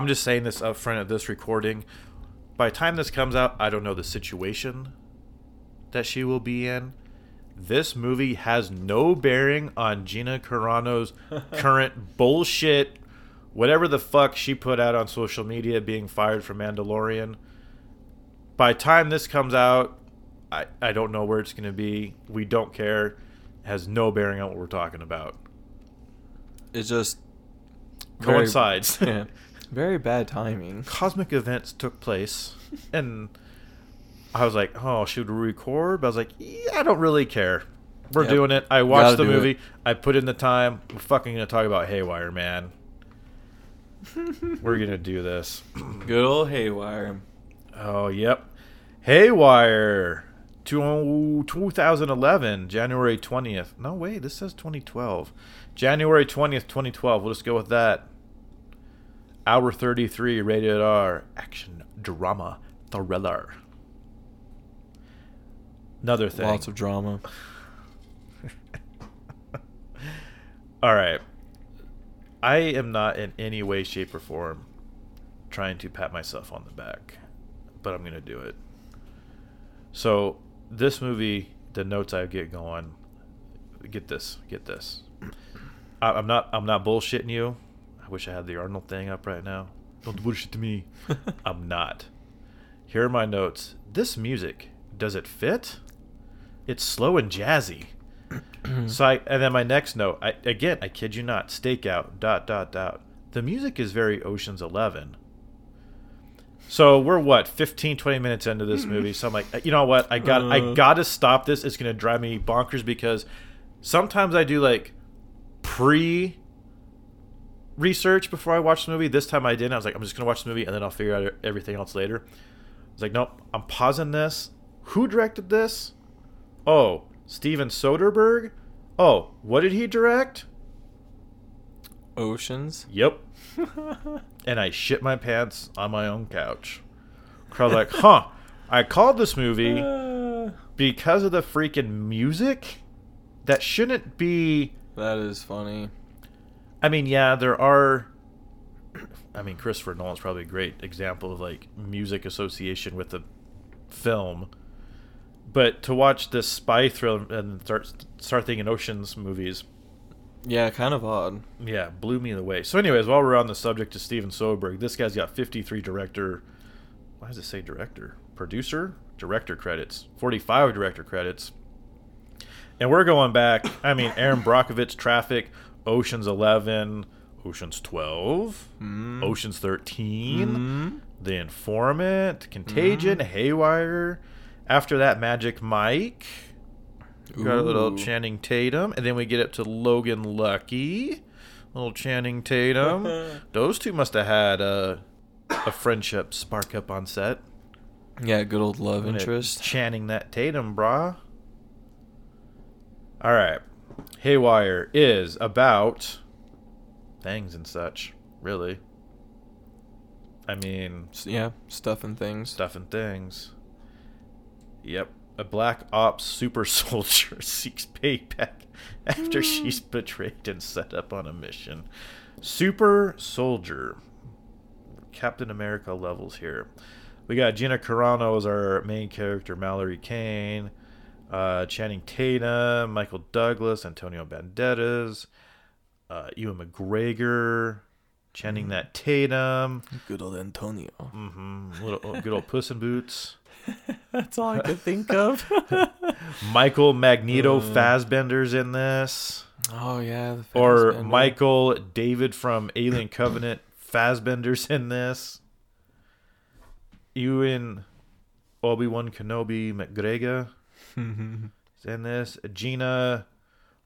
I'm just saying this up front of this recording. By the time this comes out, I don't know the situation that she will be in. This movie has no bearing on Gina Carano's current bullshit, whatever the fuck she put out on social media being fired from Mandalorian. By the time this comes out, I, I don't know where it's going to be. We don't care. It has no bearing on what we're talking about. It just very- Coincides. yeah, very bad timing. cosmic events took place and I was like, "Oh, should we record?" But I was like, "Yeah, I don't really care. We're Yep. doing it. I watched the Gotta do movie. it. I put in the time. We're fucking gonna talk about Haywire, man. We're gonna do this. Good old haywire. Oh, yep. Haywire. Two, 2011, January 20th. No, wait, this says 2012. January 20th, 2012. We'll just go with that. Hour 33, rated R. Action, drama, thriller. Another thing. Lots of drama. All right. I am not in any way, shape, or form trying to pat myself on the back, but I'm going to do it. So, this movie, the notes I get going, get this, get this. I'm not, I'm not bullshitting you. I wish I had the Arnold thing up right now. Don't bullshit to me. I'm not. Here are my notes. This music, does it fit? It's slow and jazzy. so I, and then my next note, I, again, I kid you not, stakeout, dot, dot, dot. The music is very Ocean's 11. So we're what, 15, 20 minutes into this movie. So I'm like, you know what? I got, I Uh. got to stop this. It's going to drive me bonkers because sometimes I do like pre research before I watch the movie. This time I didn't. I was like, I'm just going to watch the movie and then I'll figure out everything else later. I was like, nope, I'm pausing this. Who directed this? Oh, Steven Soderbergh? Oh, what did he direct? Oceans. Yep. and I shit my pants on my own couch. was like, huh, I called this movie because of the freaking music. That shouldn't be. that is funny. I mean, yeah, there are. I mean, Christopher Nolan's probably a great example of like music association with the film. But to watch this spy thriller and start start thinking Ocean's movies, Yeah, kind of odd. yeah, blew me away. So, anyways, while we're on the subject of Steven Soderbergh, this guy's got 53 director. Why does it say director? Producer? Director credits. 45 director credits. And we're going back. I mean, Erin Brockovich, Traffic, Ocean's 11, Ocean's 12, Mm. Ocean's 13, Mm. The Informant, Contagion, Haywire. After that, Magic Mike. We got a little. Channing Tatum, and then we get up to Logan Lucky, little Channing Tatum. Those two must have had a, a friendship spark up on set. Yeah, good old love interest. Channing that Tatum, brah. All right, Haywire is about things and such. Really, I mean, Yeah, stuff and things. stuff and things. Yep. A black ops super soldier seeks payback after hmm. she's betrayed and set up on a mission. Super soldier. Captain America levels here. We got Gina Carano as our main character, Mallory Kane, uh, Channing Tatum, Michael Douglas, Antonio Banderas, uh, Ewan McGregor, Channing that Tatum, Good old Antonio. hmm little good old Puss in Boots. That's all I could think of. Michael Magneto Uh. Fassbender's in this, oh yeah, the or Michael David from Alien Covenant Fassbender's in this. Ewan Obi Wan Kenobi McGregor is in this. Gina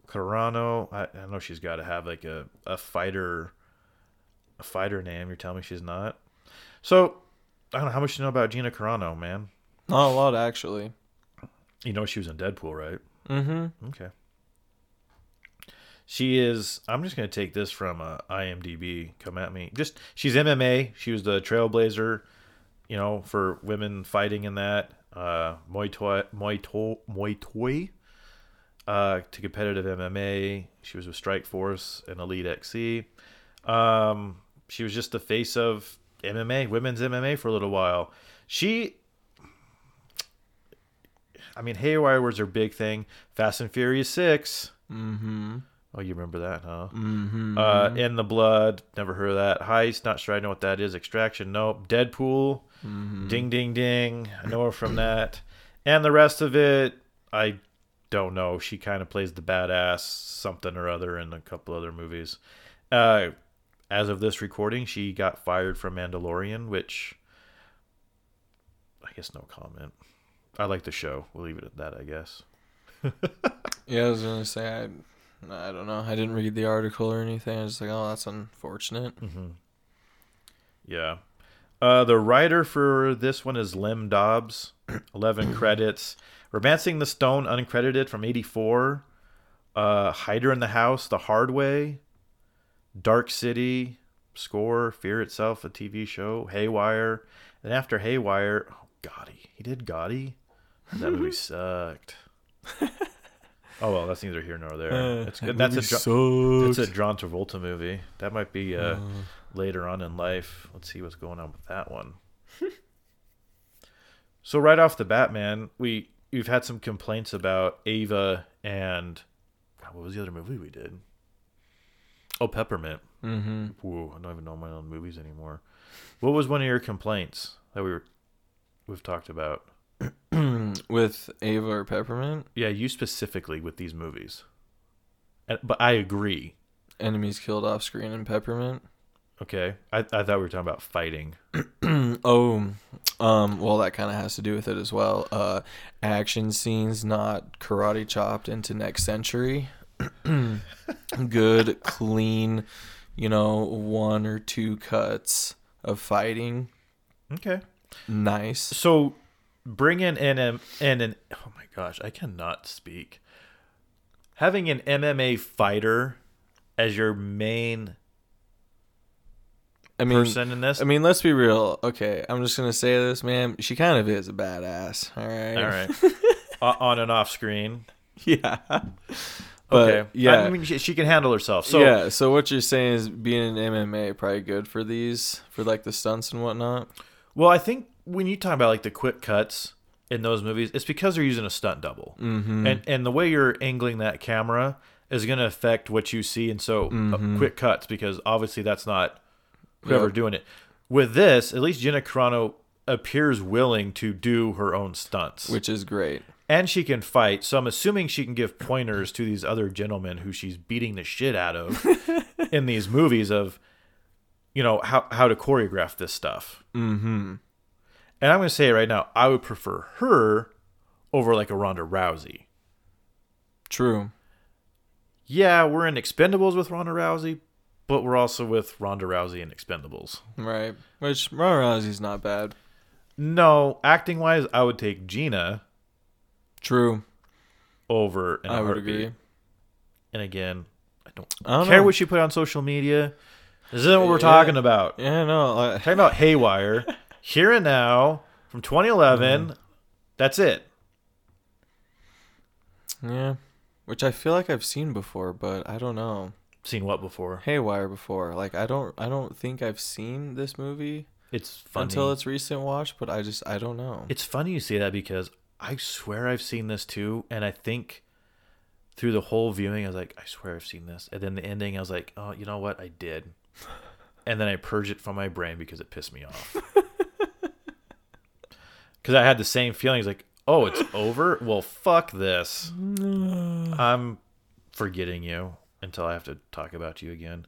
Carano, I, I know she's got to have like a, a fighter, a fighter name. You're telling me she's not. So I don't know how much you know about Gina Carano, man. Not a lot actually. You know she was in Deadpool, right? Mm-hmm. Okay. She is. I'm just gonna take this from uh, IMDb. Come at me. Just she's MMA. She was the trailblazer, you know, for women fighting in that uh, Muay Thai, Muay Thai, Muay Thai, uh, to competitive MMA. She was with Strike Force and Elite XC. Um, She was just the face of MMA, women's MMA for a little while. She I mean, Haywire was her big thing. Fast and Furious 6. Mm-hmm. Oh, you remember that, huh? Mm-hmm. Uh, In the Blood, never heard of that. Heist, not sure I know what that is. Extraction, nope. Deadpool, Mm-hmm. Ding Ding Ding, I know her from that. And the rest of it, I don't know. She kind of plays the badass something or other in a couple other movies. Uh, as of this recording, she got fired from Mandalorian, which I guess no comment. I like the show. We'll leave it at that, I guess. Yeah, I was gonna say I, I don't know. I didn't read the article or anything. I was like, oh, that's unfortunate. Mm-hmm. Yeah. Uh, the writer for this one is Lem Dobbs. 11 credits. Romancing the Stone, uncredited from 84. Uh, Hider in the House, The Hard Way. Dark City, Score, Fear Itself, a TV show. Haywire. And after Haywire, oh, Gotti. He did Gotti? That movie sucked. oh, well, that's neither here nor there. Uh, it's good. That's a, movie that's a. John Travolta movie. That might be uh, Uh, later on in life. Let's see what's going on with that one. so right off the bat, man, we we've had some complaints about Ava and God, what was the other movie we did? Oh, Peppermint. mm-hmm. Whoa, I don't even know my own movies anymore. What was one of your complaints that we were we've talked about? With Ava or Peppermint, Yeah, you specifically with these movies. But I agree. enemies killed off screen in Peppermint. Okay, I, I thought we were talking about fighting. oh, um, well, that kind of has to do with it as well. Uh, action scenes not karate chopped into next century. Good, clean, you know, one or two cuts of fighting. Okay. Nice. So bring in an and an oh my gosh, I cannot speak. Having an MMA fighter as your main I mean, person in this. I mean, let's be real. Okay, I'm just gonna say this, man. She kind of is a badass. All right. all right, O- on and off screen. Yeah. But okay, yeah. I mean she, she can handle herself. So yeah, so what you're saying is being in MMA probably good for these, for like the stunts and whatnot. well, I think when you talk about like the quick cuts in those movies, it's because they're using a stunt double, Mm-hmm. and and the way you're angling that camera is going to affect what you see, and so uh, Mhm. quick cuts because obviously that's not whoever Yep. doing it. With this, at least Gina Carano appears willing to do her own stunts, Which is great. and she can fight. So I'm assuming she can give pointers to these other gentlemen who she's beating the shit out of in these movies of, you know, how how to choreograph this stuff. Mm-hmm. And I'm going to say it right now, I would prefer her over like a Ronda Rousey. True. Yeah, we're in Expendables with Ronda Rousey, but we're also with Ronda Rousey and Expendables. Right. Which Ronda Rousey's not bad. No, acting wise, I would take Gina True. over I would heartbeat. agree. And again, I don't, I don't care know. what she put on social media. This isn't what we're Yeah. talking about. Yeah, no. I, Talking about Haywire, here and now from 2011. Mm. That's it. yeah. Which I feel like I've seen before, but I don't know. Seen what before? Haywire before. Like I don't I don't think I've seen this movie It's funny. until its recent watch, but I just I don't know. It's funny you say that because I swear I've seen this too, and I think through the whole viewing, I was like, I swear I've seen this, and then the ending, I was like, oh, you know what, I did, and then I purged it from my brain because it pissed me off. Because I had the same feelings, like, oh, it's over. Well, fuck this. I'm forgetting you until I have to talk about you again.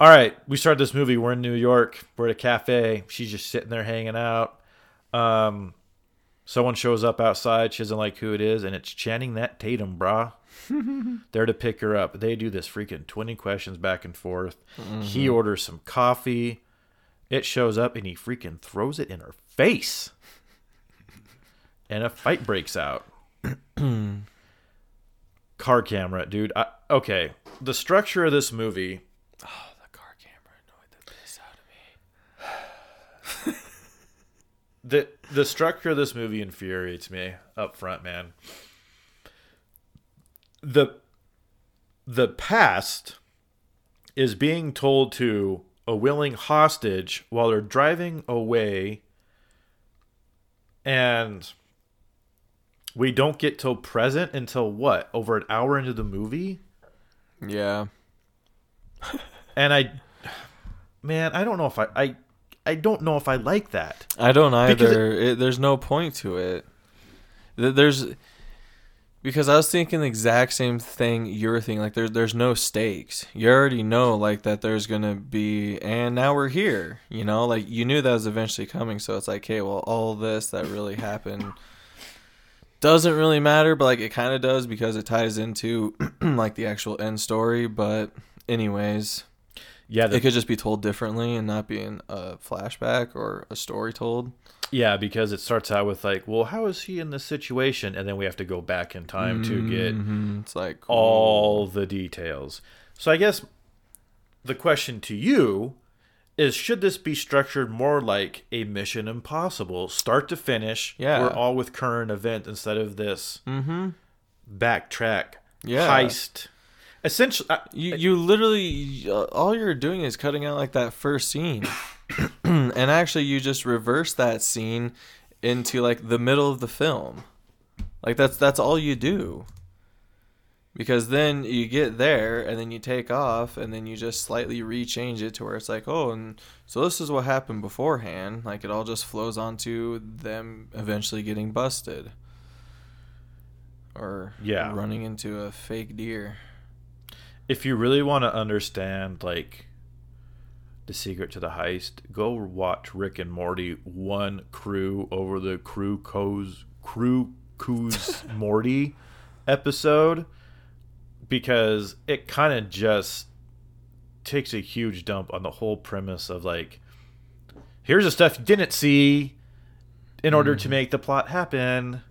All right, we start this movie. We're in New York. We're at a cafe. She's just sitting there hanging out. Um, someone shows up outside. She doesn't like who it is, and it's Channing that Tatum, brah. there to pick her up. They do this freaking 20 questions back and forth. He orders some coffee. It shows up, and he freaking throws it in her face. and a fight breaks out. Car camera, dude. I, okay, the structure of this movie Oh, the car camera annoyed the piss out of me. the the structure of this movie infuriates me up front, man. The the past is being told to a willing hostage while they're driving away and we don't get till present until what over an hour into the movie Yeah. and i man i don't know if i i, I don't know if i like that I don't either. It, there's no point to it. There's because I was thinking the exact same thing you're thinking. Like there's there's no stakes. You already know like that there's gonna be, and now we're here. You know, like you knew that was eventually coming. So it's like, okay, well, all this that really happened doesn't really matter, but like it kind of does because it ties into like the actual end story. But anyways, yeah the, it could just be told differently and not being a flashback or a story told. yeah because it starts out with like well how is he in this situation and then we have to go back in time to get Mhm. it's like all the details. So I guess the question to you is should this be structured more like a Mission Impossible, start to finish? Yeah. We're all with current event instead of this Mm-hmm. backtrack Yeah. heist. Essentially, uh, You you literally uh, all you're doing is cutting out like that first scene, and actually you just reverse that scene into like the middle of the film. Like that's that's all you do. Because then you get there and then you take off and then you just slightly rechange it to where it's like, oh, and so this is what happened beforehand. Like it all just flows onto them eventually getting busted. Or Yeah. running into a fake deer. if you really want to understand like the secret to the heist, go watch Rick and Morty one crew over the crew co's crew coos Morty episode because it kind of just takes a huge dump on the whole premise of like here's the stuff you didn't see in order to mm-hmm. make the plot happen.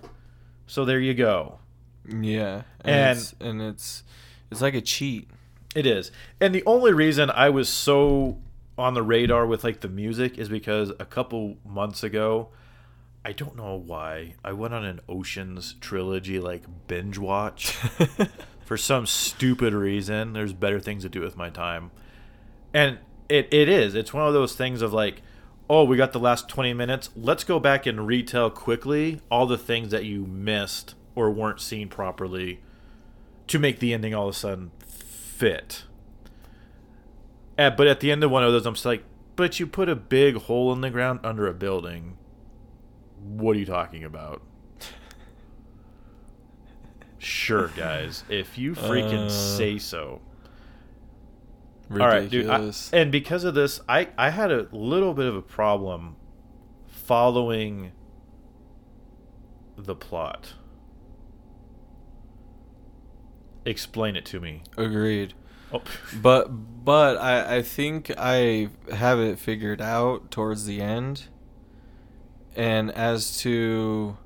So there you go. Yeah, And- and it's, and it's it's like a cheat. It is. And the only reason I was so on the radar with like the music is because a couple months ago, I don't know why, I went on an Oceans trilogy like binge watch for some stupid reason. There's better things to do with my time. And it, it is. It's one of those things of like, oh, we got the last 20 minutes. Let's go back and retell quickly all the things that you missed or weren't seen properly to make the ending all of a sudden fit. Uh, but at the end of one of those, I'm just like, but you put a big hole in the ground under a building. What are you talking about? Sure, guys. If you freaking Uh, say so. All right, dude. I- and because of this, I I had a little bit of a problem following the plot. Explain it to me. Agreed. Oh, But but I I think I have it figured out towards the end. And as to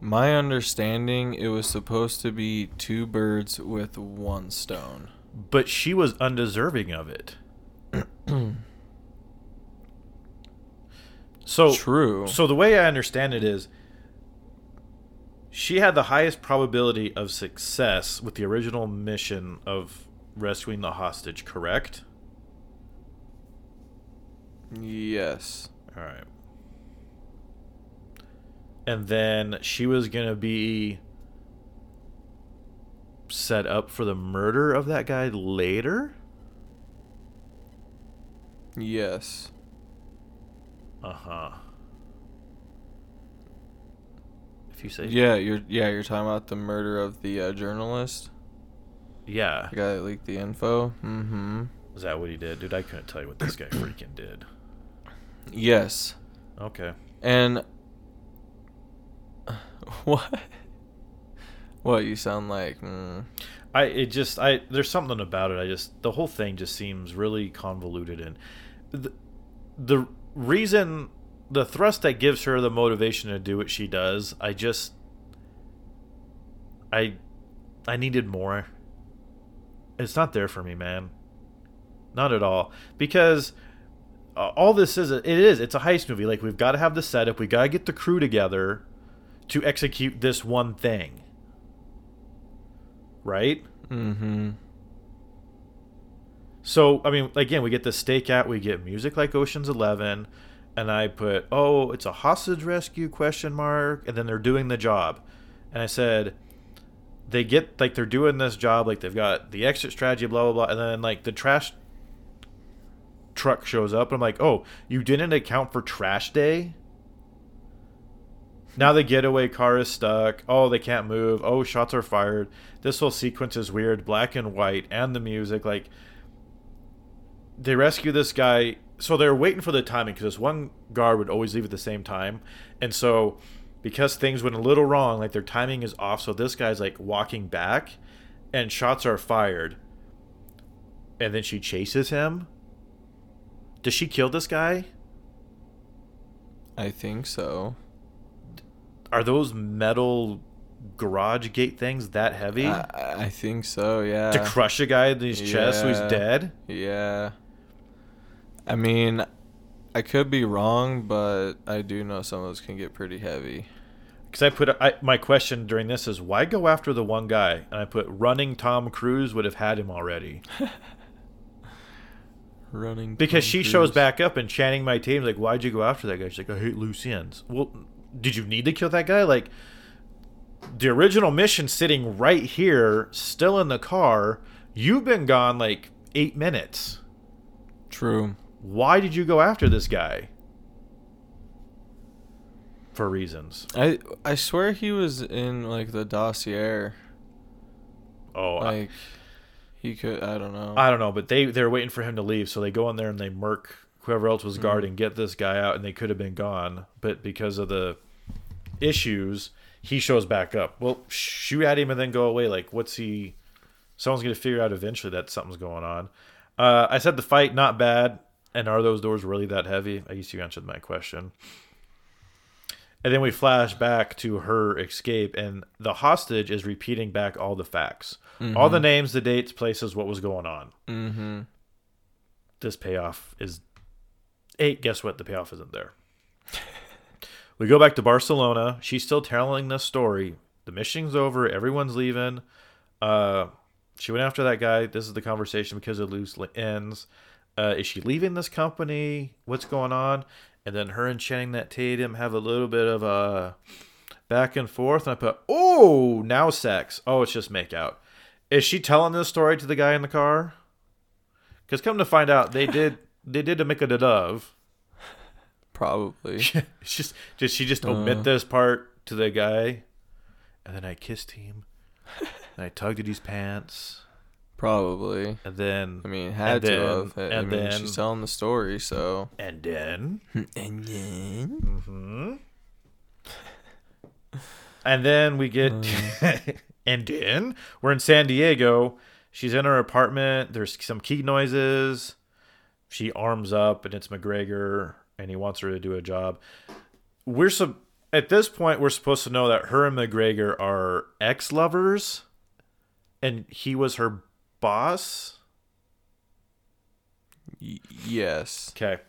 my understanding, it was supposed to be two birds with one stone. but she was undeserving of it. so True. So the way I understand it is she had the highest probability of success with the original mission of rescuing the hostage, correct? yes. All right. And then she was going to be set up for the murder of that guy later? Yes. Uh-huh. If you say Yeah, you're yeah, you're talking about the murder of the uh, journalist, Yeah. the guy that leaked the info. Mm-hmm. Is that what he did? Dude, I couldn't tell you what this guy freaking did. Yes. Okay. And what? What you sound like? Mm, I it just I there's something about it. I just the whole thing just seems really convoluted and the, the reason the thrust that gives her the motivation to do what she does, I just I I needed more. It's not there for me, man. Not at all. Because all this is it is it's a heist movie. Like we've got to have the setup, we got to get the crew together to execute this one thing. Right? mm-hmm. So I mean, again, we get the stakeout, we get music like Ocean's Eleven, and I put, oh, it's a hostage rescue question mark, and then they're doing the job, and I said, they get like they're doing this job, like they've got the exit strategy, blah blah blah, and then like the trash truck shows up, and I'm like, oh, you didn't account for trash day. Now the getaway car is stuck. Oh, they can't move. Oh, shots are fired. This whole sequence is weird, black and white, and the music like they rescue this guy. So they're waiting for the timing because this one guard would always leave at the same time, and so because things went a little wrong, like their timing is off. So this guy's like walking back, and shots are fired, and then she chases him. Does she kill this guy? I think so. Are those metal garage gate things that heavy I, I think so. Yeah. to crush a guy in his chest so he's dead? Yeah. I mean, I could be wrong, but I do know some of those can get pretty heavy. Because I put I, my question during this is why go after the one guy? And I put running Tom Cruise would have had him already Running because Tom she shows back up and chanting my team like, why'd you go after that guy? She's like, I hate loose ends. Well, did you need to kill that guy? Like the original mission sitting right here, still in the car. You've been gone like eight minutes. True. Why did you go after this guy? For reasons. I I swear he was in like the dossier. Oh, I- Like he could. I don't know. I don't know, but they they're waiting for him to leave, so they go in there and they murk whoever else was guarding, get this guy out, and they could have been gone, but because of the issues, he shows back up. Well, shoot at him and then go away. Like, what's he? Someone's gonna figure out eventually that something's going on. Uh, I said the fight not bad, and are those doors really that heavy? I guess you answered my question. And then we flash back to her escape, and the hostage is repeating back all the facts, all the names, the dates, places, what was going on mm-hmm. this payoff is eight. Guess what? The payoff isn't there. we go back to Barcelona. She's still telling this story. The mission's over. Everyone's leaving. Uh, she went after that guy. This is the conversation because it loose ends. Uh, is she leaving this company? What's going on? And then her and Channing that Tatum have a little bit of a back and forth. And I put, oh, now sex. Oh, it's just make out. Is she telling this story to the guy in the car? Because come to find out, they did they did a make a dove. Probably. it's just did she just omit Uh. this part to the guy? And then I kissed him. and I tugged at his pants. Probably. And then I mean, had to then- have. I and mean, then- she's telling the story, so. and then And then. hmm And then we get Uh. and then we're in San Diego. She's in her apartment. There's some key noises. She arms up and it's McGregor and he wants her to do a job. We're sub- at this point we're supposed to know that her and McGregor are ex-lovers and he was her boss. Y- yes. Okay.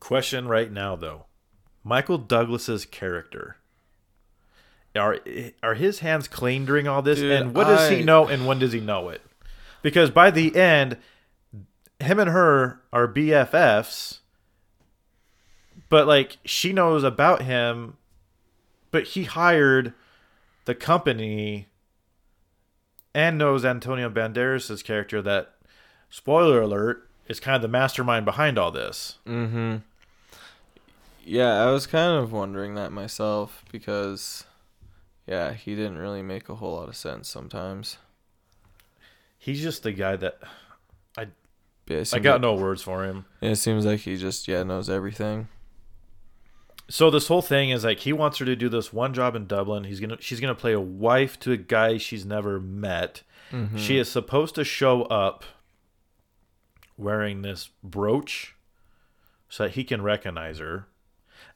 Question right now though. Michael Douglas's character. Are are his hands clean during all this? Dude, and what does I- he know and when does he know it? Because by the end, him and her are BFFs. But like she knows about him, but he hired the company and knows Antonio Banderas' character that spoiler alert is kind of the mastermind behind all this. Mm-hmm. Yeah, I was kind of wondering that myself because, yeah, he didn't really make a whole lot of sense sometimes. He's just the guy that it I got like, no words for him. It seems like he just yeah knows everything. So this whole thing is like he wants her to do this one job in Dublin. He's gonna she's gonna play a wife to a guy she's never met. Mm-hmm. She is supposed to show up wearing this brooch so that he can recognize her.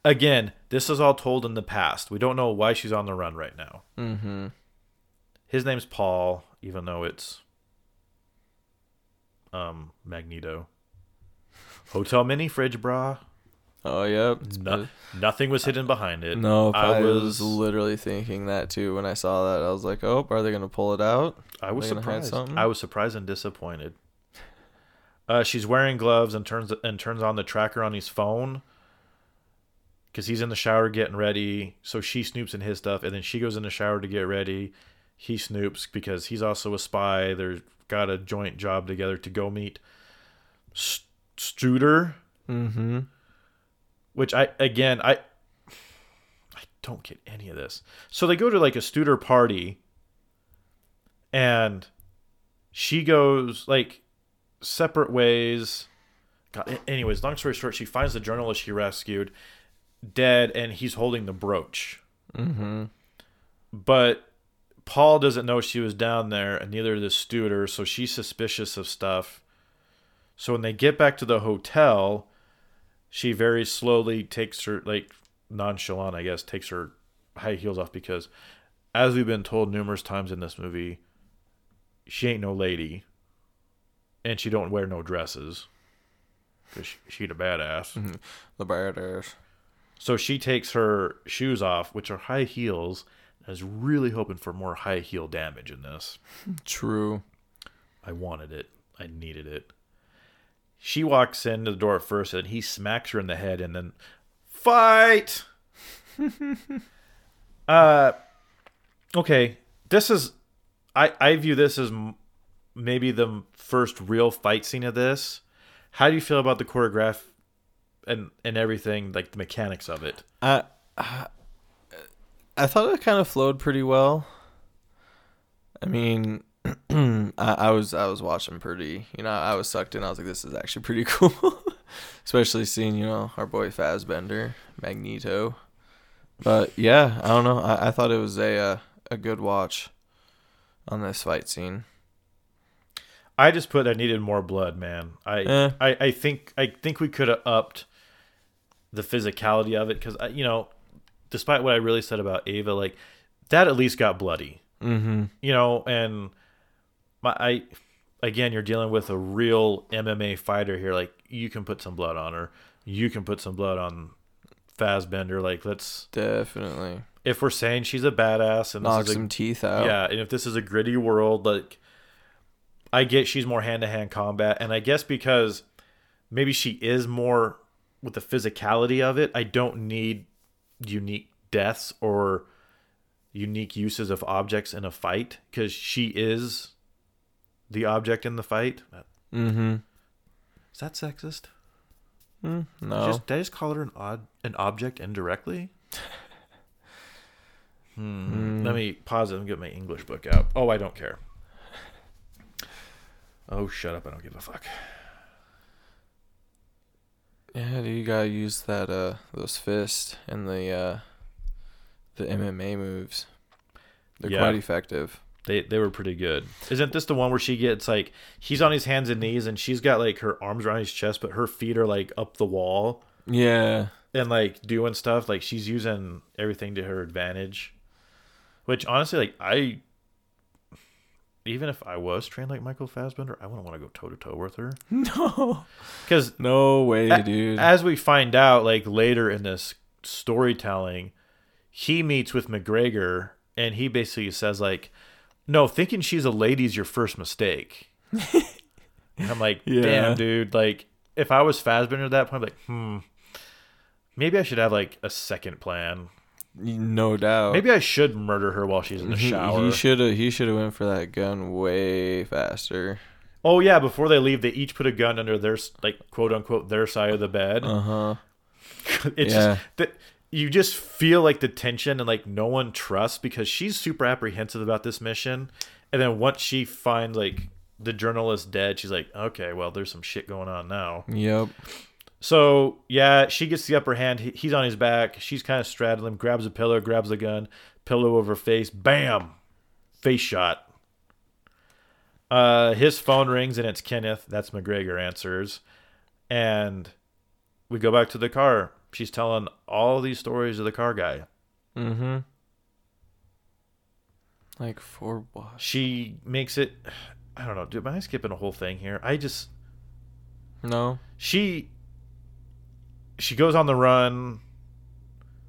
Again, this is all told in the past. We don't know why she's on the run right now. Mm-hmm. His name's Paul, even though it's um Magneto. Hotel mini fridge bra. Oh yep. No, nothing was hidden behind it. No, I, was, was literally thinking that too when I saw that. I was like, "Oh, are they gonna pull it out?" I was Are they gonna hide surprised. I was surprised and disappointed. Uh, she's wearing gloves and turns and turns on the tracker on his phone because he's in the shower getting ready. So she snoops in his stuff, and then she goes in the shower to get ready. He snoops because he's also a spy. They've got a joint job together to go meet St- Struder, Mm-hmm. which I again I I don't get any of this. So they go to like a Studer party, and she goes like separate ways. God, anyways, long story short, she finds the journalist she rescued dead, and he's holding the brooch. Mm-hmm. But Paul doesn't know she was down there, and neither does Studer, so she's suspicious of stuff. So when they get back to the hotel, she very slowly takes her, like nonchalant, I guess, takes her high heels off because, as we've been told numerous times in this movie, she ain't no lady, and she don't wear no dresses, cause she, she a badass. Mm-hmm. The badass. So she takes her shoes off, which are high heels. I was really hoping for more high heel damage in this. True. I wanted it. I needed it. She walks into the door at first, and he smacks her in the head, and then fight. uh, okay. This is, I I view this as m- maybe the first real fight scene of this. How do you feel about the choreograph and and everything, like the mechanics of it? I I thought it kind of flowed pretty well. I mean, I, I was I was watching pretty, you know, I was sucked in. I was like, this is actually pretty cool, especially seeing you know our boy Fassbender, Magneto. But yeah, I don't know. I, I thought it was a uh, a good watch on this fight scene. I just put I needed more blood, man. I Eh. I, I think I think we could have upped the physicality of it because you know, despite what I really said about Ava, like that at least got bloody, Mm-hmm. you know, and my I again you're dealing with a real MMA fighter here. Like you can put some blood on her, you can put some blood on Fassbender. Like let's Definitely if we're saying she's a badass and knock is a some teeth out. yeah, and if this is a gritty world, like I get she's more hand to hand combat, and I guess because maybe she is more with the physicality of it, I don't need unique deaths or unique uses of objects in a fight because she is the object in the fight. Mm-hmm. Is that sexist? Mm, no. Just, did I just call her an odd an object indirectly? Hmm. Let me pause it and get my English book out. Oh, I don't care. Oh, shut up! I don't give a fuck. Yeah, dude, you gotta use that uh those fists and the uh the MMA moves. They're Yeah. quite effective. They they were pretty good. Isn't this the one where she gets like he's on his hands and knees and she's got like her arms around his chest, but her feet are like up the wall Yeah. and like doing stuff like she's using everything to her advantage. Which honestly, like I, even if I was trained like Michael Fassbender, I wouldn't want to go toe to toe with her No. because No way, A- dude. as we find out like later in this storytelling he meets with mcgregor and he basically says like no thinking she's a lady's your first mistake and i'm like Yeah. damn dude like if i was Fassbender at that point I'd be like hmm maybe i should have like a second plan no doubt. maybe i should murder her while she's in the he, shower he should have he should have went for that gun way faster. oh yeah before they leave they each put a gun under their like quote unquote their side of the bed Uh huh. it's Yeah. just that you just feel like the tension and like no one trusts because she's super apprehensive about this mission and then once she finds like the journalist dead she's like okay well there's some shit going on now Yep. So yeah she gets the upper hand. He, he's on his back. She's kind of straddling him grabs a pillow grabs a gun pillow over face bam! Face shot. Uh his phone rings and it's kenneth. That's mcgregor answers. And we go back to the car. She's telling all these stories of the car guy. Mm-hmm. Like for what? she makes it i don't know dude am i skipping a whole thing here? I just No. she she goes on the run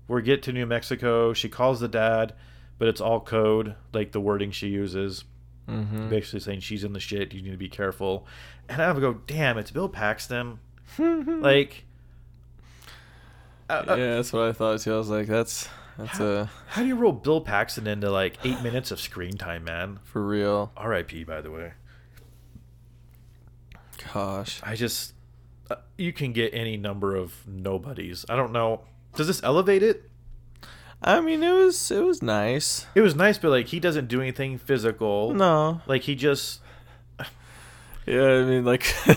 we get to new mexico she calls the dad but it's all code like the wording she uses Mm-hmm. basically saying she's in the shit. You need to be careful. And I would go, damn, it's Bill Paxton. like, uh, uh, yeah, that's what I thought too. I was like, that's that's a how do you roll Bill Paxton into like eight minutes of screen time, man? for real. R.I.P. By the way. Gosh. I just, you can get any number of nobodies. I don't know. Does this elevate it? I mean, it was it was nice. It was nice, but like he doesn't do anything physical. No. Like he just Yeah, I mean, like,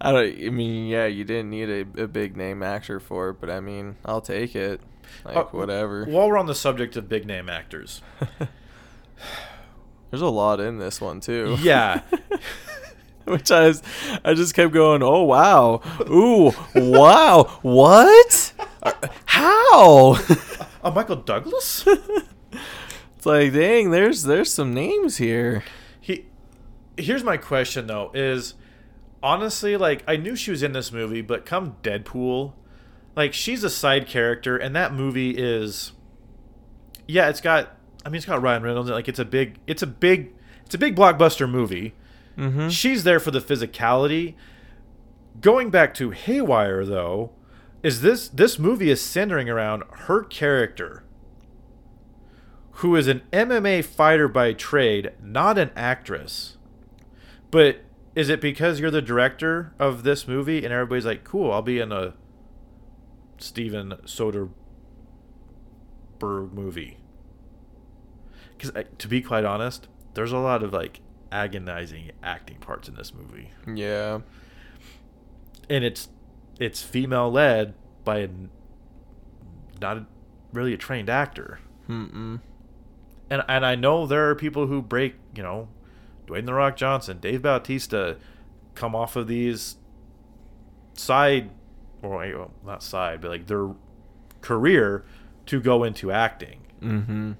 I don't. I mean, yeah, you didn't need a, a big name actor for it, but I mean, I'll take it. Like, Uh, whatever. While we're on the subject of big name actors, There's a lot in this one too. yeah, Which I was, I just kept going. Oh wow, ooh, wow, what? Uh, How? uh, Michael Douglas. it's like, dang, there's there's some names here. he, here's my question though: is honestly like I knew she was in this movie, but come Deadpool, like she's a side character, and that movie is, yeah, it's got. I mean, it's got Ryan Reynolds. Like it's a big, it's a big, it's a big blockbuster movie. Mm-hmm. She's there for the physicality. Going back to Haywire though, is this this movie is centering around her character who is an MMA fighter by trade, not an actress. But is it because you're the director of this movie and everybody's like, "Cool, I'll be in a Steven Soderbergh movie"? Cuz to be quite honest, there's a lot of like agonizing acting parts in this movie. Yeah. And it's it's female led by a not a, really a trained actor. Mm-mm. and and I know there are people who break, you know, Dwayne the Rock Johnson, Dave Bautista, come off of these side, or well, not side, but like their career to go into acting. Mm-hmm.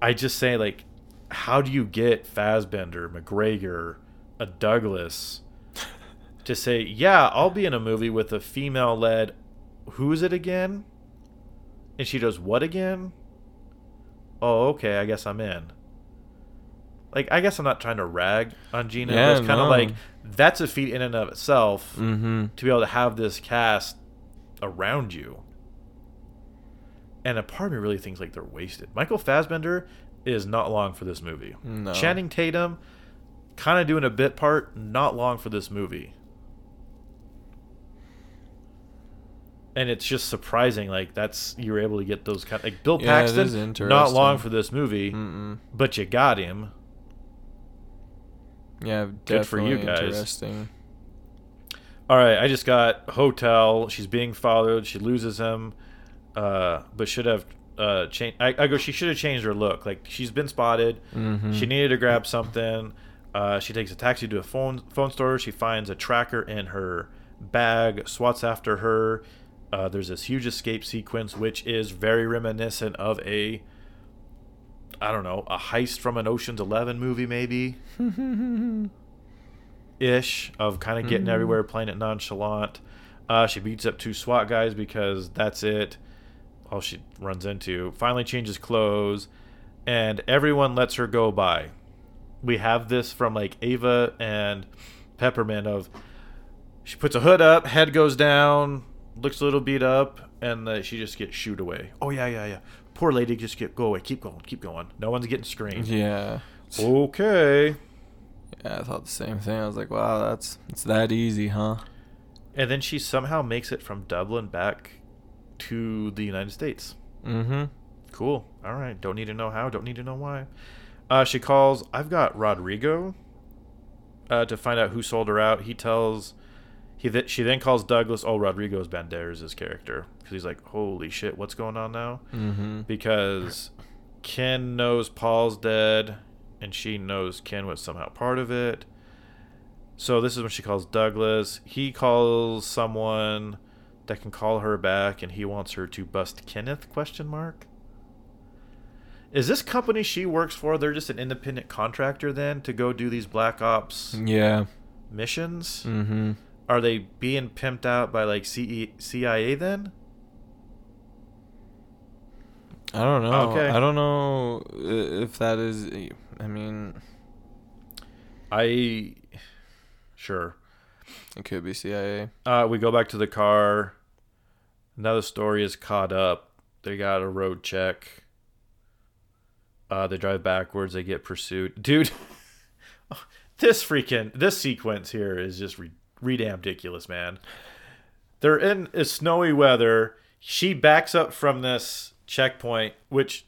I just say like, how do you get Fassbender, McGregor, a Douglas, to say, yeah, I'll be in a movie with a female led. Who is it again? And she does what again? Oh, okay. I guess I'm in. Like, I guess I'm not trying to rag on Gina. Yeah, it's kind of no. like that's a feat in and of itself Mm-hmm. to be able to have this cast around you. And a part of me really thinks like they're wasted. Michael Fassbender is not long for this movie. No. Channing Tatum, kind of doing a bit part, not long for this movie. And it's just surprising, like that's you were able to get those kind Of, like Bill Yeah, Paxton, not long for this movie, Mm-mm. but you got him. Yeah, Good for you guys. Interesting. All right, I just got hotel. She's being followed. She loses him, uh, but should have uh, changed. I, I go. She should have changed her look. Like she's been spotted. Mm-hmm. She needed to grab something. Uh, she takes a taxi to a phone phone store. She finds a tracker in her bag. Swats after her. Uh, there's this huge escape sequence, which is very reminiscent of a, I don't know, a heist from an Ocean's Eleven movie, maybe ish of kind of getting Mhm. everywhere, playing it nonchalant. Uh, she beats up two SWAT guys because that's it. All she runs into. Finally changes clothes, and everyone lets her go by. We have this from like Ava and Peppermint of she puts a hood up, head goes down, looks a little beat up, and uh, she just gets shooed away. Oh yeah, yeah, yeah. Poor lady, just get go away. Keep going, keep going. No one's getting screened. Yeah. Okay. Yeah, I thought the same thing. I was like, wow, that's it's that easy, huh? And then she somehow makes it from Dublin back to the United States. Mm-hmm. Cool. All right. Don't need to know how. Don't need to know why. Uh, she calls. I've got Rodrigo. Uh, to find out who sold her out. He tells. He th- she then calls Douglas. Oh, Rodrigo's Banderas' character because he's like, holy shit, what's going on now? Mm-hmm. Because Ken knows Paul's dead, and she knows Ken was somehow part of it. So this is when she calls Douglas. He calls someone that can call her back, and he wants her to bust Kenneth? Question mark. Is this company she works for? They're just an independent contractor then to go do these black ops Yeah. missions. Mm-hmm. Are they being pimped out by like CE- CIA then? I don't know. Okay. I don't know if that is. I mean, I sure. It could be CIA. Uh, we go back to the car. Now the story is caught up. They got a road check. Uh, they drive backwards. They get pursued. Dude, this freaking this sequence here is just re- redamn ridiculous, man. They're in snowy weather. She backs up from this checkpoint, which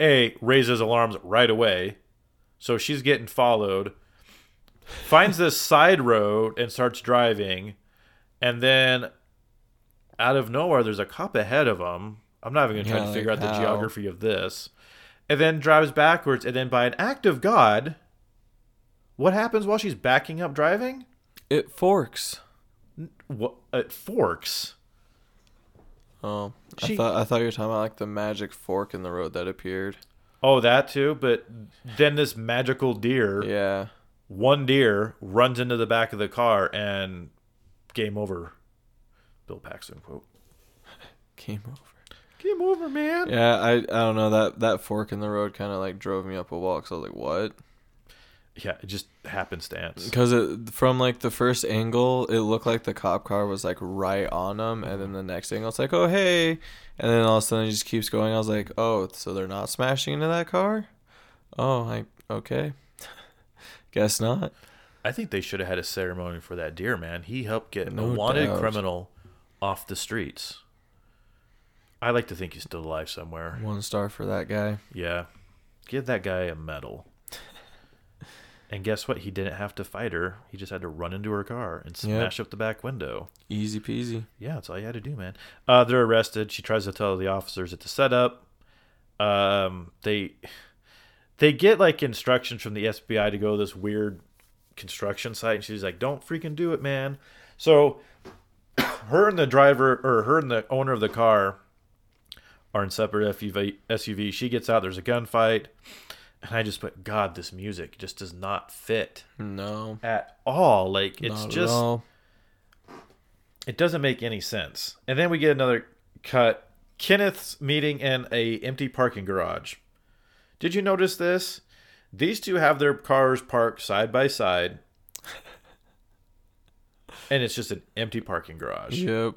a raises alarms right away. So she's getting followed. Finds this side road and starts driving, and then out of nowhere, there's a cop ahead of them. I'm not even gonna try Yeah, to figure like out the geography of this, and then drives backwards. And then by an act of God, what happens while she's backing up driving? It forks. What uh, it forks. Oh, She- I thought I thought you were talking about like the magic fork in the road that appeared. Oh, that too. But then this magical deer, Yeah. One deer, runs into the back of the car and game over. Bill Paxton quote. Came over. Game over, man. Yeah, I I don't know that that fork in the road kind of like drove me up a wall because I was like, what? Yeah, it just happenstance. Because it from like the first angle, it looked like the cop car was like right on them, and then the next angle, it's like, oh hey, and then all of a sudden it just keeps going. I was like, oh, so they're not smashing into that car? Oh, like okay, guess not. I think they should have had a ceremony for that deer, man. He helped get a wanted doubt. criminal off the streets. I like to think he's still alive somewhere. One star for that guy. Yeah. Give that guy a medal. and guess what? He didn't have to fight her. He just had to run into her car and Yep. smash up the back window. Easy peasy. Yeah, that's all you had to do, man. Uh, they're arrested. She tries to tell the officers it's a setup. Um, they they get like instructions from the FBI to go to this weird construction site, and she's like, "Don't freaking do it, man." So, her and the driver, or her and the owner of the car, are in separate SUV. SUV. She gets out. There's a gunfight, and I just put, "God, this music just does not fit No, at all. Like it's not just." It doesn't make any sense. And then we get another cut. Kenneth's meeting in a empty parking garage. Did you notice this? These two have their cars parked side by side. and it's just an empty parking garage. Yep.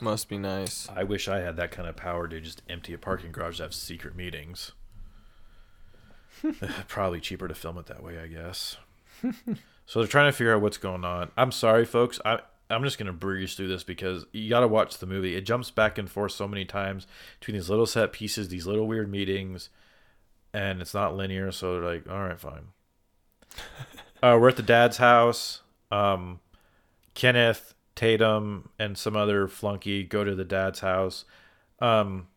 Must be nice. I wish I had that kind of power to just empty a parking garage to have secret meetings. Probably cheaper to film it that way, I guess. so they're trying to figure out what's going on. I'm sorry, folks. I I'm just gonna breeze through this because you got to watch the movie. It jumps back and forth so many times between these little set pieces, these little weird meetings, and it's not linear. So they're like, all right, fine. uh, we're at the dad's house. Um, Kenneth, Tatum, and some other flunky go to the dad's house. Um,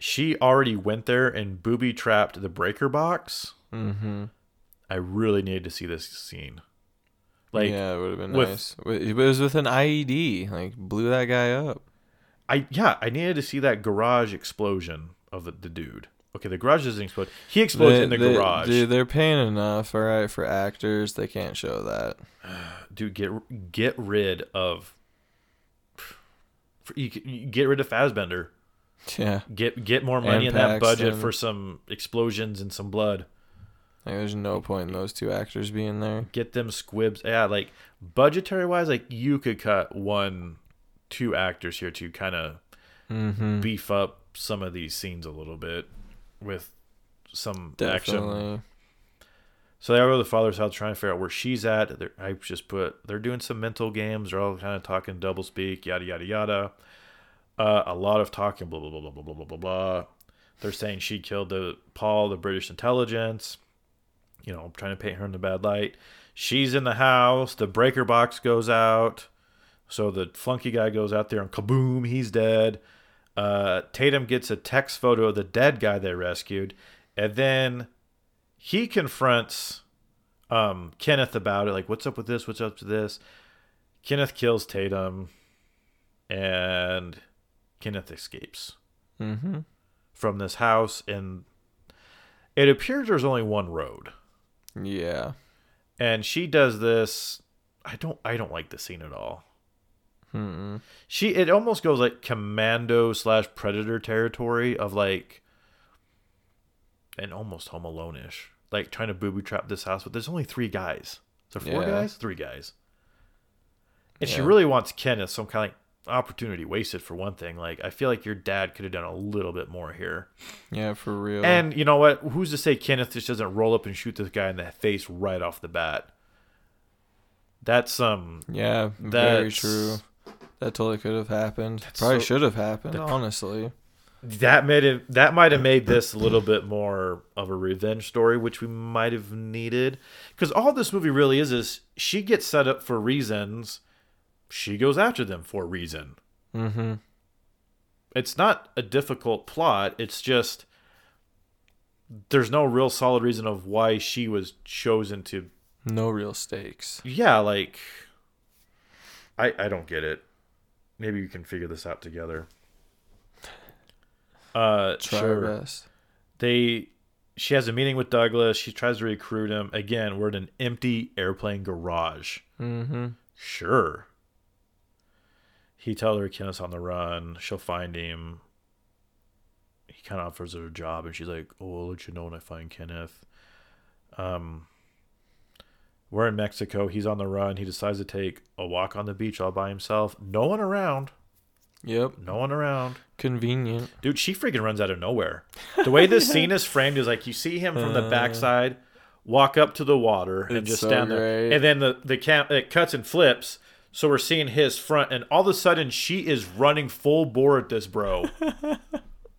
she already went there and booby trapped the breaker box. Mm-hmm. I really needed to see this scene. Like, yeah, it would have been with- nice. It was with an IED. Like blew that guy up. I yeah, I needed to see that garage explosion of the, the dude. Okay, the garage doesn't explode. He explodes They- in the they- garage. Dude, they're paying enough, all right, for actors. They can't show that. Dude, get get rid of. You, get rid of Fassbender. Yeah, Get get more money And in that budget for some explosions and some blood. Like there's no point in those two actors being there. Get them squibs. Yeah, like budgetary wise, like you could cut one, two actors here to kind of Mm-hmm. beef up some of these scenes a little bit with some action. So they go to the father's house trying to figure out where she's at. They're, I just put they're doing some mental games. They're all kind of talking double speak, yada yada yada. Uh, a lot of talking, blah blah blah blah blah blah blah blah blah. They're saying she killed the Paul, the British intelligence. You know, trying to paint her in the bad light. She's in the house. The breaker box goes out. So the flunky guy goes out there and kaboom, he's dead. Uh, Tatum gets a text photo of the dead guy they rescued, and then he confronts um, Kenneth about it. Like, what's up with this? What's up with this? Kenneth kills Tatum, and Kenneth escapes Mm-hmm. from this house. And it appears there's only one road, Yeah. and she does this. I don't. I don't like the scene at all. She. It almost goes like commando slash predator territory of like. and almost Home Alone-ish, like trying to booby trap this house. But there's only three guys. So four Yeah. guys, three guys, and she really wants Kenneth. Some kind of like opportunity wasted for one thing. Like I feel like your dad could have done a little bit more here. Yeah, for real. And you know what? Who's to say Kenneth just doesn't roll up and shoot this guy in the face right off the bat? That's um yeah, very true. That totally could have happened. That's Probably so- should have happened, that- honestly. that made it that might have made this a little bit more of a revenge story, which we might have needed. Because all this movie really is is she gets set up for reasons, she goes after them for a reason. Mm-hmm. It's not a difficult plot. It's just there's no real solid reason of why she was chosen to No real stakes. yeah like i i don't get it maybe we can figure this out together uh Try sure. best. they she has a meeting with douglas she tries to recruit him again we're in an empty airplane garage Mm-hmm. sure he tells her kenneth's on the run she'll find him he kind of offers her a job and she's like oh i'll let you know when i find kenneth um we're in mexico he's on the run he decides to take a walk on the beach all by himself no one around Yep. no one around Convenient. Dude, she freaking runs out of nowhere. The way this scene is framed is like you see him from the Uh. backside walk up to the water and It's just so stand there. And then the the cam it cuts and flips. So we're seeing his front and all of a sudden she is running full bore at this bro.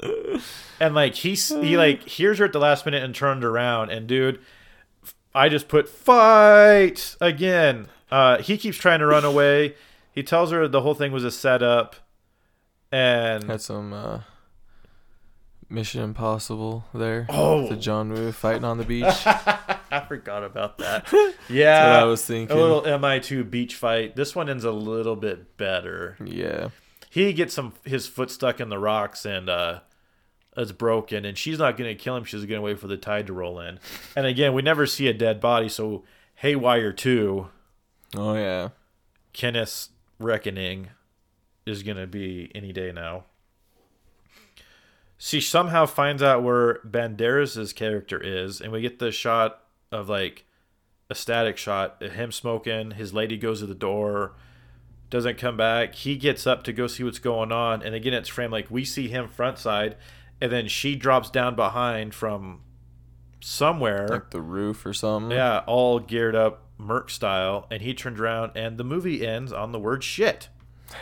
and like he's he like hears her at the last minute and turned around and dude I just put fight again. Uh he keeps trying to run away. He tells her the whole thing was a setup. And Had some uh, Mission Impossible there. Oh. The John Woo fighting on the beach. I forgot about that. Yeah, I was thinking. A little MI2 beach fight. This one ends a little bit better. yeah. He gets some his foot stuck in the rocks and uh it's broken and she's not going to kill him. She's going to wait for the tide to roll in. And again, we never see a dead body, so Haywire 2, Oh yeah. Kenneth's reckoning is going to be any day now. She somehow finds out where Banderas' character is, and we get the shot of like a static shot of him smoking. His lady goes to the door, doesn't come back. He gets up to go see what's going on, and again, it's framed like we see him front side, and then she drops down behind from somewhere. Like the roof or something. Yeah, all geared up Merc style, and he turns around, and the movie ends on the word shit.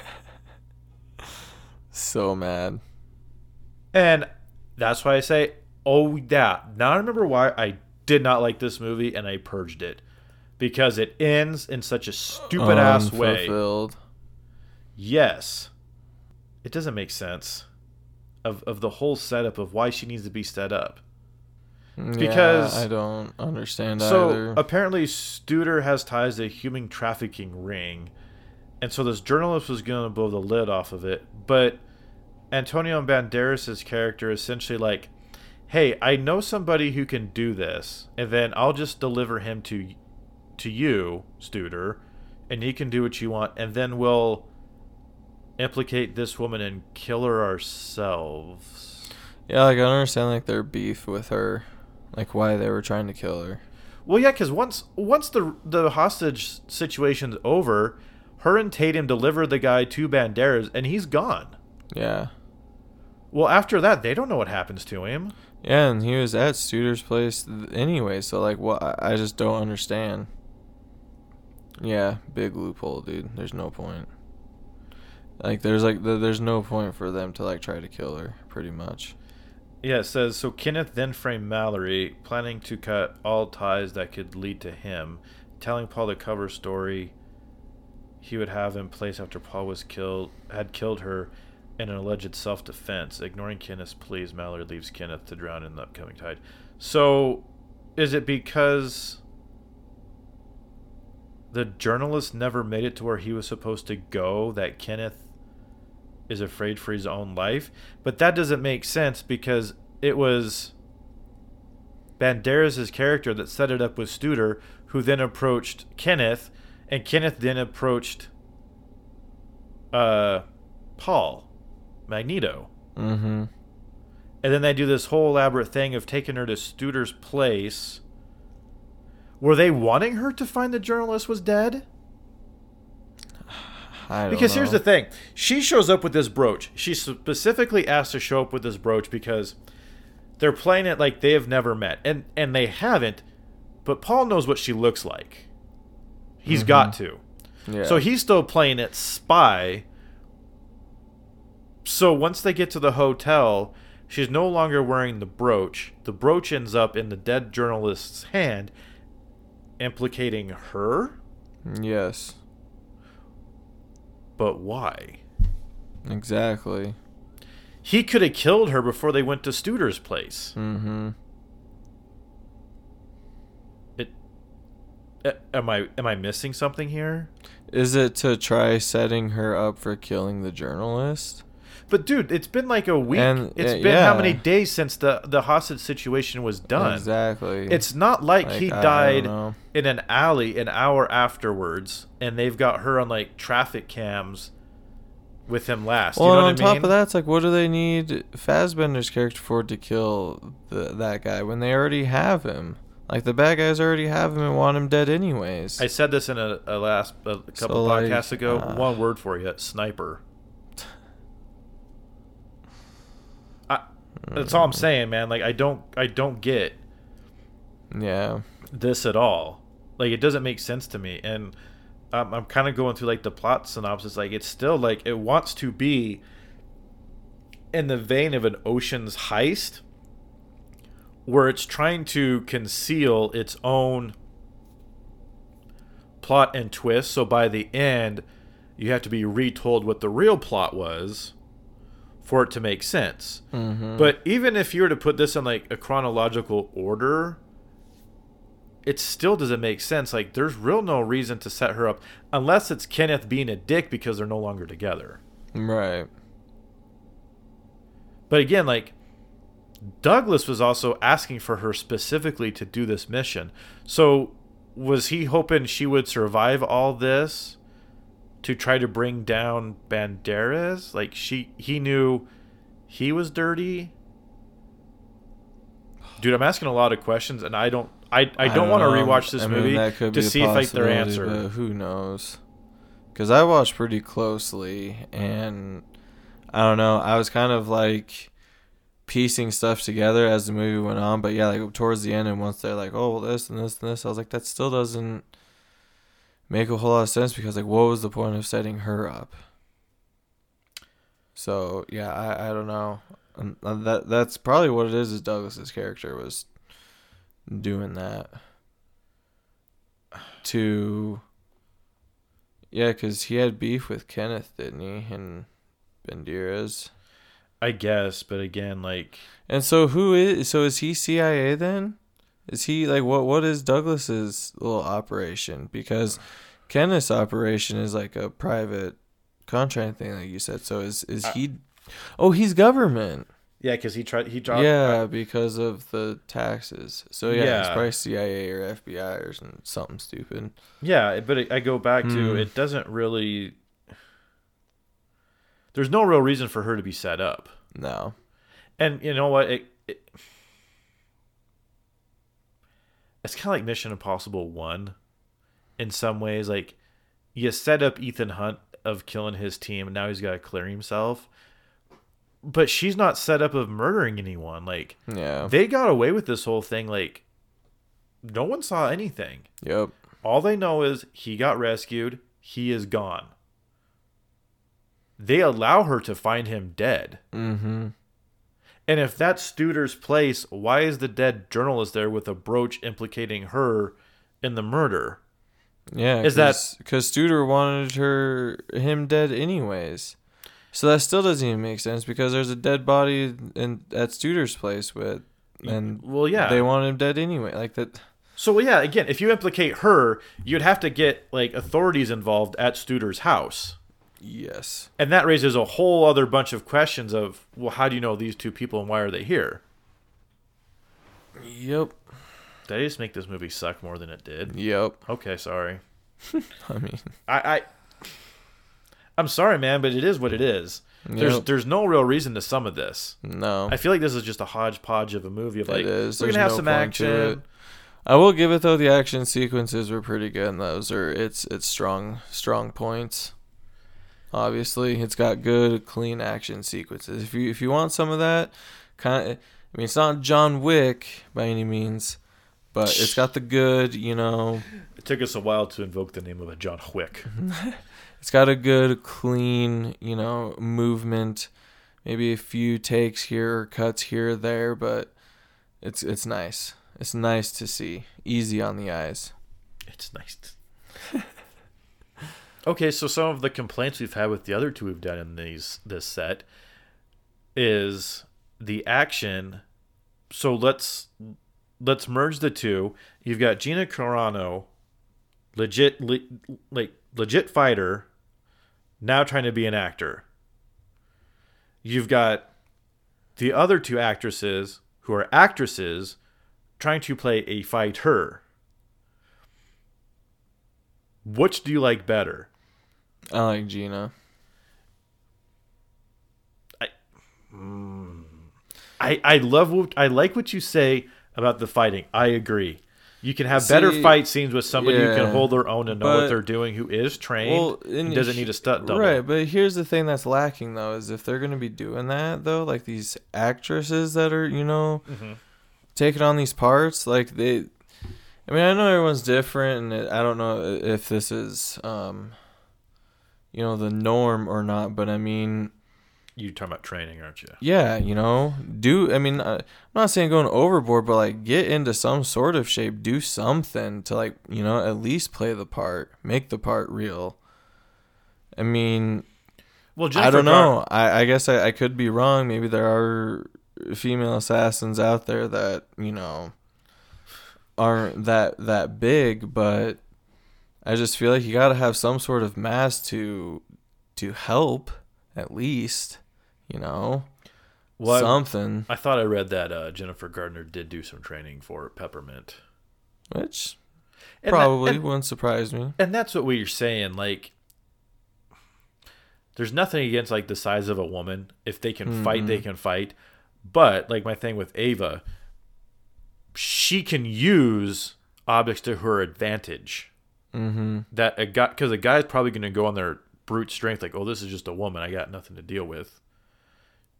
So mad. And that's why I say, oh, yeah. Now I remember why I did not like this movie, and I purged it. Because it ends in such a stupid ass way. Yes. It doesn't make sense of, of the whole setup of why she needs to be set up. Because- yeah, I don't understand So either. apparently, Studer has ties to a human trafficking ring, and so this journalist was going to blow the lid off of it. But Antonio and Banderas' character essentially like, "Hey, I know somebody who can do this, and then I'll just deliver him to to you, Studer, and you can do what you want, and then we'll implicate this woman and kill her ourselves." yeah, like I don't understand like their beef with her, like why they were trying to kill her. Well, yeah, because once once the the hostage situation's over, her and Tatum deliver the guy to Banderas, and he's gone. Yeah. Well, after that, they don't know what happens to him. Yeah, and he was at Studer's place anyway, so like what I I just don't understand. Yeah, big loophole, dude. There's no point. Like there's like there's no point for them to like try to kill her, pretty much. Yeah, it says so. Kenneth then framed Mallory, planning to cut all ties that could lead to him, telling Paul the cover story he would have in place after Paul was killed, had killed her in an alleged self-defense. Ignoring Kenneth's pleas, Mallory leaves Kenneth to drown in the upcoming tide. So, is it because the journalist never made it to where he was supposed to go that Kenneth is afraid for his own life? But that doesn't make sense because it was Banderas' character that set it up with Studer, who then approached Kenneth, and Kenneth then approached uh, Paul, Magneto. Mm-hmm. And then they do this whole elaborate thing of taking her to Studer's place. Were they wanting her to find the journalist was dead? I don't Because here's the thing. She shows up with this brooch. she specifically asked to show up with this brooch because they're playing it like they have never met. And and they haven't, but Paul knows what she looks like. He's got to. Yeah. So he's still playing it spy. So once they get to the hotel, she's no longer wearing the brooch. The brooch ends up in the dead journalist's hand, implicating her. Yes. But why? Exactly. He could have killed her before they went to Studer's place. Mm-hmm. It. Am I am I missing something here? Is it to try setting her up for killing the journalist? But dude, it's been like a week. And, It's been how many days since the the hostage situation was done? Exactly. It's not like, Like, he died in an alley an hour afterwards, and they've got her on like traffic cams with him last. Well, you know on I top mean? of that, it's like, what do they need Fassbender's character for to kill the, that guy when they already have him? Like the bad guys already have him and want him dead anyways. I said this in a, a last a couple So, like, podcasts ago. uh, One word for you: sniper. I, that's all I'm saying, man. Like I don't, I don't get yeah. this at all. Like it doesn't make sense to me, and um, I'm kind of going through like the plot synopsis. Like it's still like it wants to be in the vein of an Ocean's Heist, where it's trying to conceal its own plot and twist. So by the end, you have to be retold what the real plot was for it to make sense. Mm-hmm. But even if you were to put this in like a chronological order, it still doesn't make sense. Like there's real no reason to set her up unless it's Kenneth being a dick because they're no longer together. right. But again, like Douglas was also asking for her specifically to do this mission. So was he hoping she would survive all this to try to bring down Banderas? Like she he knew he was dirty. Dude, I'm asking a lot of questions and I don't I, I don't, want to know. rowatch this I movie could to see if like their answer. Who knows? Because I watched pretty closely, and I don't know. I was kind of like piecing stuff together as the movie went on. But yeah, like towards the end, and once they're like, "Oh, well, this and this and this," I was like, that still doesn't make a whole lot of sense because like, what was the point of setting her up? So yeah, I I don't know. Um, uh, that that's probably what it is. Is Douglas's character was doing that to yeah because he had beef with kenneth didn't he and banderas I guess, but again, like and so who is so is he cia then is he like what what is douglas's little operation because kenneth's operation is like a private contract thing like you said so is is he oh he's government yeah, because he tried he dropped yeah, because of the taxes. So yeah, it's probably CIA or FBI or some, something stupid. Yeah, but I go back to Hmm. it doesn't really. There's no real reason for her to be set up, No. and you know what? It, it it's kind of like Mission Impossible One, in some ways. Like you set up Ethan Hunt of killing his team, and now he's got to clear himself. But she's not set up of murdering anyone. Like Yeah. they got away with this whole thing. Like no one saw anything. Yep. All they know is he got rescued, he is gone. They allow her to find him dead. Mm-hmm. And if that's Studer's place, why is the dead journalist there with a brooch implicating her in the murder? Yeah. Is that- because Studer wanted her him dead anyways? So that still doesn't even make sense because there's a dead body in at Studer's place with, and Well, yeah. they want him dead anyway. Like that. so yeah, again, if you implicate her, you'd have to get like authorities involved at Studer's house. Yes. And that raises a whole other bunch of questions of, well, how do you know these two people and why are they here? Yep. Did I just make this movie suck more than it did? Yep. Okay, sorry. I mean, I, I I'm sorry, man, but it is what it is. There's Yep. there's no real reason to some of this. no. I feel like this is just a hodgepodge of a movie of It like is. we're There's gonna have no some action. I will give it though. The action sequences were pretty good. And those are it's it's strong strong points. Obviously, it's got good clean action sequences. If you if you want some of that, kind of, I mean, it's not John Wick by any means, but it's got the good. You know, It took us a while to invoke the name of a John Wick. it's got a good clean. You know, movement. Maybe a few takes here or cuts here or there, but it's it's nice. It's nice to see. Easy on the eyes. It's nice. Okay, so some of the complaints we've had with the other two we've done in these this set is the action. So let's let's merge the two. You've got Gina Carano, legit le, like legit fighter, now trying to be an actor. You've got the other two actresses who are actresses trying to play a fighter. Which do you like better? I like Gina. I, I love what I like what you say about the fighting. I agree. You can have better fight scenes with somebody who can hold their own and know what they're doing, who is trained, Well, and doesn't need a stunt double. Right, but here's the thing that's lacking though is if they're gonna be doing that though, like these actresses that are you know Mhm. taking on these parts, like they. I mean, I know everyone's different, and I don't know if this is, um, you know, the norm or not. But I mean, You're talking about training, aren't you? yeah, you know, do I mean, uh, I'm not saying going overboard, but like get into some sort of shape, do something to like you know at least play the part, make the part real. I mean, Well, I don't know. I, I guess I, I could be wrong. Maybe there are female assassins out there that you know aren't that that big, but I just feel like you got to have some sort of mass to to help at least. You know, Well, something I thought I read that uh, Jennifer Gardner did do some training for Peppermint. which And that- probably and- wouldn't surprise me. and that's what we're saying like there's nothing against like the size of a woman if they can fight they can fight but like my thing with ava she can use objects to her advantage Mm-hmm. that a guy because a guy's probably going to go on their brute strength like oh this is just a woman i got nothing to deal with.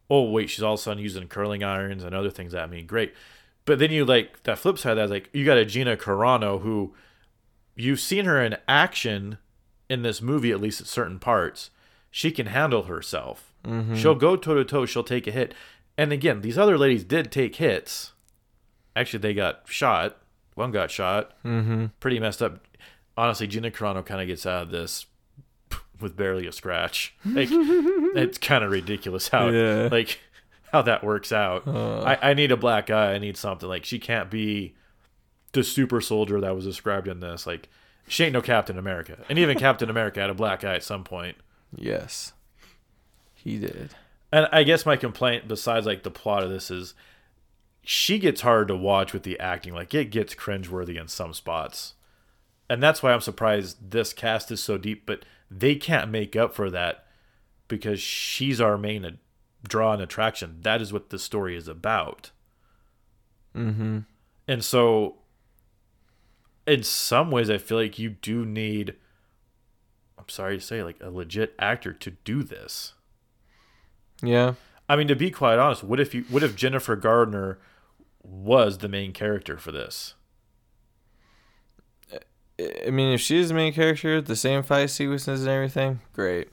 Oh wait she's all of a sudden using curling irons and other things at me great. But then you like that flip side of that is like you got a gina carano who you've seen her in action in this movie at least at certain parts. She can handle herself. Mm-hmm. she'll go toe to toe she'll take a hit. And again these other ladies did take hits. Actually they got shot. One got shot. Mm-hmm. pretty messed up honestly gina carano kind of gets out of this with barely a scratch. Like it's kind of ridiculous how Yeah. like how that works out. Uh. I, I need a black guy. I need something. Like she can't be the super soldier that was described in this. Like she ain't no captain america. And even captain america had a black eye at some point. Yes, he did. and i guess my complaint besides like the plot of this is she gets hard to watch with the acting. Like it gets cringeworthy in some spots and that's why i'm surprised this cast is so deep but they can't make up for that because she's our main ad- draw and attraction that is what the story is about Mm-hmm. and so in some ways i feel like you do need i'm sorry to say like a legit actor to do this Yeah. I mean, to be quite honest, what if you what if Jennifer Gardner was the main character for this? I mean, if she's the main character, the same fight sequences and everything, great.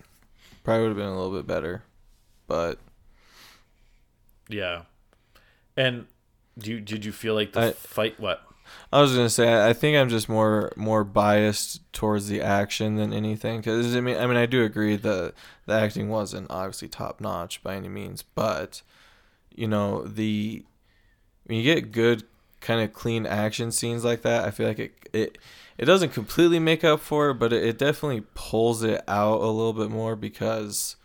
Probably would have been a little bit better, but Yeah. And do you, did you feel like the I- fight what? I was gonna say I think I'm just more more biased towards the action than anything. Because I mean, I mean, I do agree that the acting wasn't obviously top notch by any means, but you know the when you get good kind of clean action scenes like that, I feel like it it it doesn't completely make up for it, but it, it definitely pulls it out a little bit more because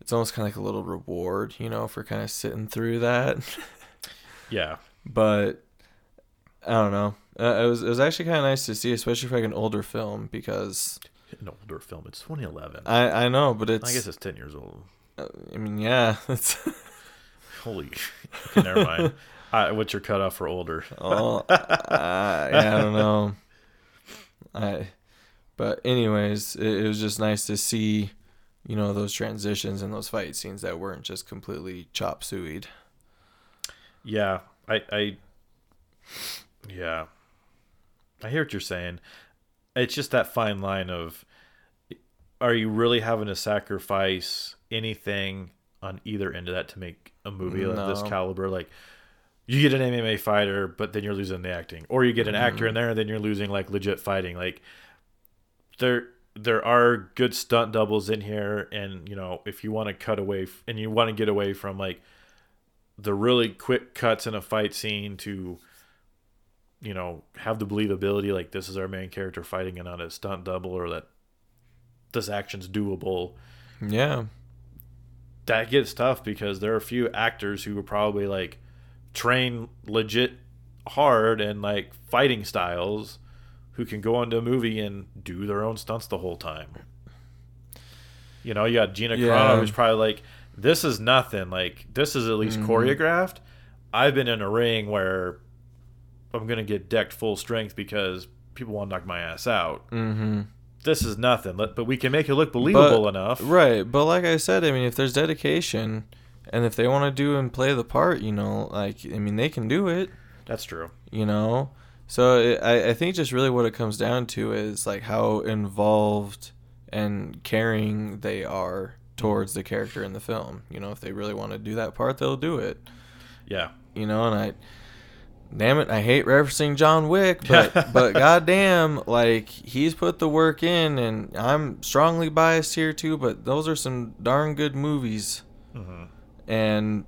it's almost kind of like a little reward, you know, for kind of sitting through that. Yeah. but I don't know. Uh, it was it was actually kind of nice to see, especially for like an older film, because An older film. It's 2011. I I know, but it's I guess it's 10 years old. Uh, I mean, yeah. It's Holy, okay, never mind. Uh, what's your cutoff for older? oh, uh, yeah, I don't know. I, but anyways, it, it was just nice to see, you know, those transitions and those fight scenes that weren't just completely chop sueyed. Yeah, I, I, yeah, I hear what you're saying. It's just that fine line of, are you really having to sacrifice anything on either end of that to make a movie of this caliber? Like, you get an MMA fighter, but then you're losing the acting, or you get an actor in mm-hmm. there, and then you're losing like legit fighting. Like, there there are good stunt doubles in here, and you know if you want to cut away f- and you want to get away from like the really quick cuts in a fight scene to you know have the believability like this is our main character fighting and not a stunt double or that this action's doable Yeah. that gets tough because there are a few actors who are probably like train legit hard and like fighting styles who can go into a movie and do their own stunts the whole time. You know, you got Gina Yeah. Carano who's probably like, this is nothing. Like, this is at least Mhm. choreographed. I've been in a ring where I'm going to get decked full strength because people want to knock my ass out. Mm-hmm. This is nothing. But we can make it look believable enough. Right, but like I said, I mean, if there's dedication, and if they want to do and play the part, you know, like I mean, they can do it. That's true. you know so it, I, I think just really what it comes down to is like how involved and caring they are towards the character in the film you know if they really want to do that part they'll do it Yeah. you know and i damn it i hate referencing john wick but but goddamn like he's put the work in and i'm strongly biased here too but those are some darn good movies hmm and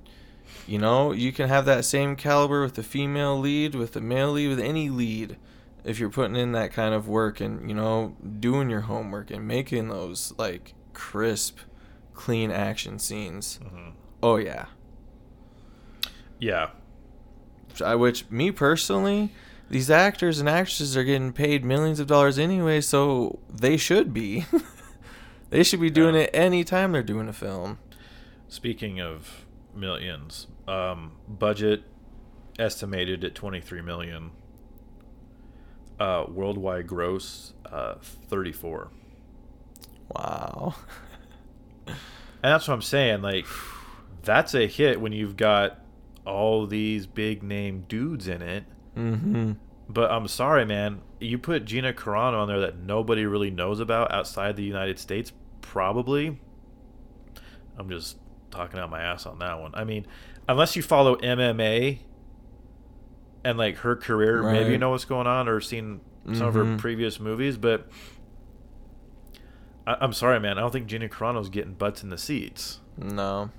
you know you can have that same caliber with the female lead with the male lead with any lead if you're putting in that kind of work and you know doing your homework and making those like crisp clean action scenes. Hmm oh yeah. Yeah. I, which me personally these actors and actresses are getting paid millions of dollars anyway so they should be. They should be doing Yeah. it anytime they're doing a film Speaking of millions, um, budget estimated at 23 million. Uh, worldwide gross, uh, 34. wow And that's what I'm saying. Like, that's a hit when you've got all these big name dudes in it. mm-hmm But I'm sorry, man. You put Gina Carano on there that nobody really knows about outside the United States, probably. I'm just talking out my ass on that one. I mean, unless you follow MMA and like her career, maybe you know what's going on or seen some of her Mhm. previous movies. But I- I'm sorry, man. I don't think Gina Carano's getting butts in the seats. no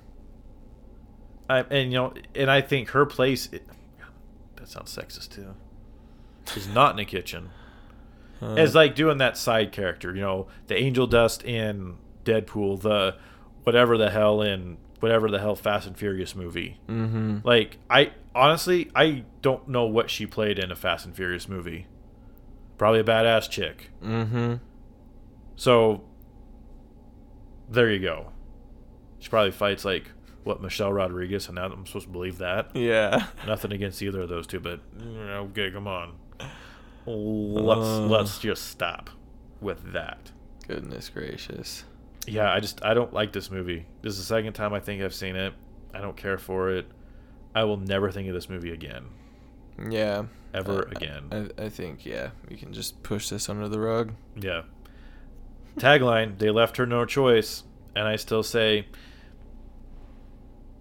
I, and you know, and I think her place. It, that sounds sexist too. Is not in the kitchen. Uh, As like doing that side character, you know, the angel dust in Deadpool, the whatever the hell in whatever the hell Fast and Furious movie. mm-hmm Like I honestly I don't know what she played in a Fast and Furious movie. Probably a badass chick. Mm-hmm. So there you go. She probably fights like what Michelle Rodriguez, and now I'm supposed to believe that. Yeah. Nothing against either of those two, but okay, come on. Let's Uh. let's just stop with that. Goodness gracious. Yeah, I just I don't like this movie. This is the second time I think I've seen it. I don't care for it. I will never think of this movie again, Yeah. ever again. I, I think yeah, we can just push this under the rug. yeah. Tagline: They left her no choice, and I still say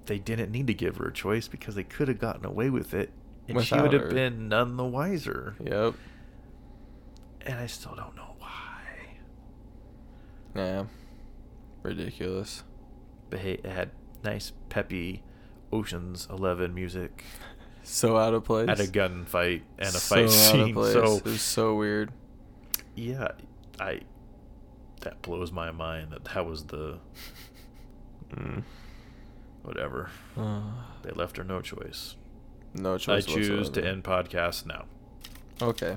they didn't need to give her a choice because they could have gotten away with it, and she would have her. been none the wiser. Yep. And I still don't know why. Yeah ridiculous. But hey, it had nice peppy Ocean's Eleven music. So out of place. At a gunfight and a so fight scene. So it was so weird. Yeah, I. That blows my mind that that was the. mm. Whatever. Uh. They left her no choice. No choice. I choose whatsoever. to end podcast now. Okay.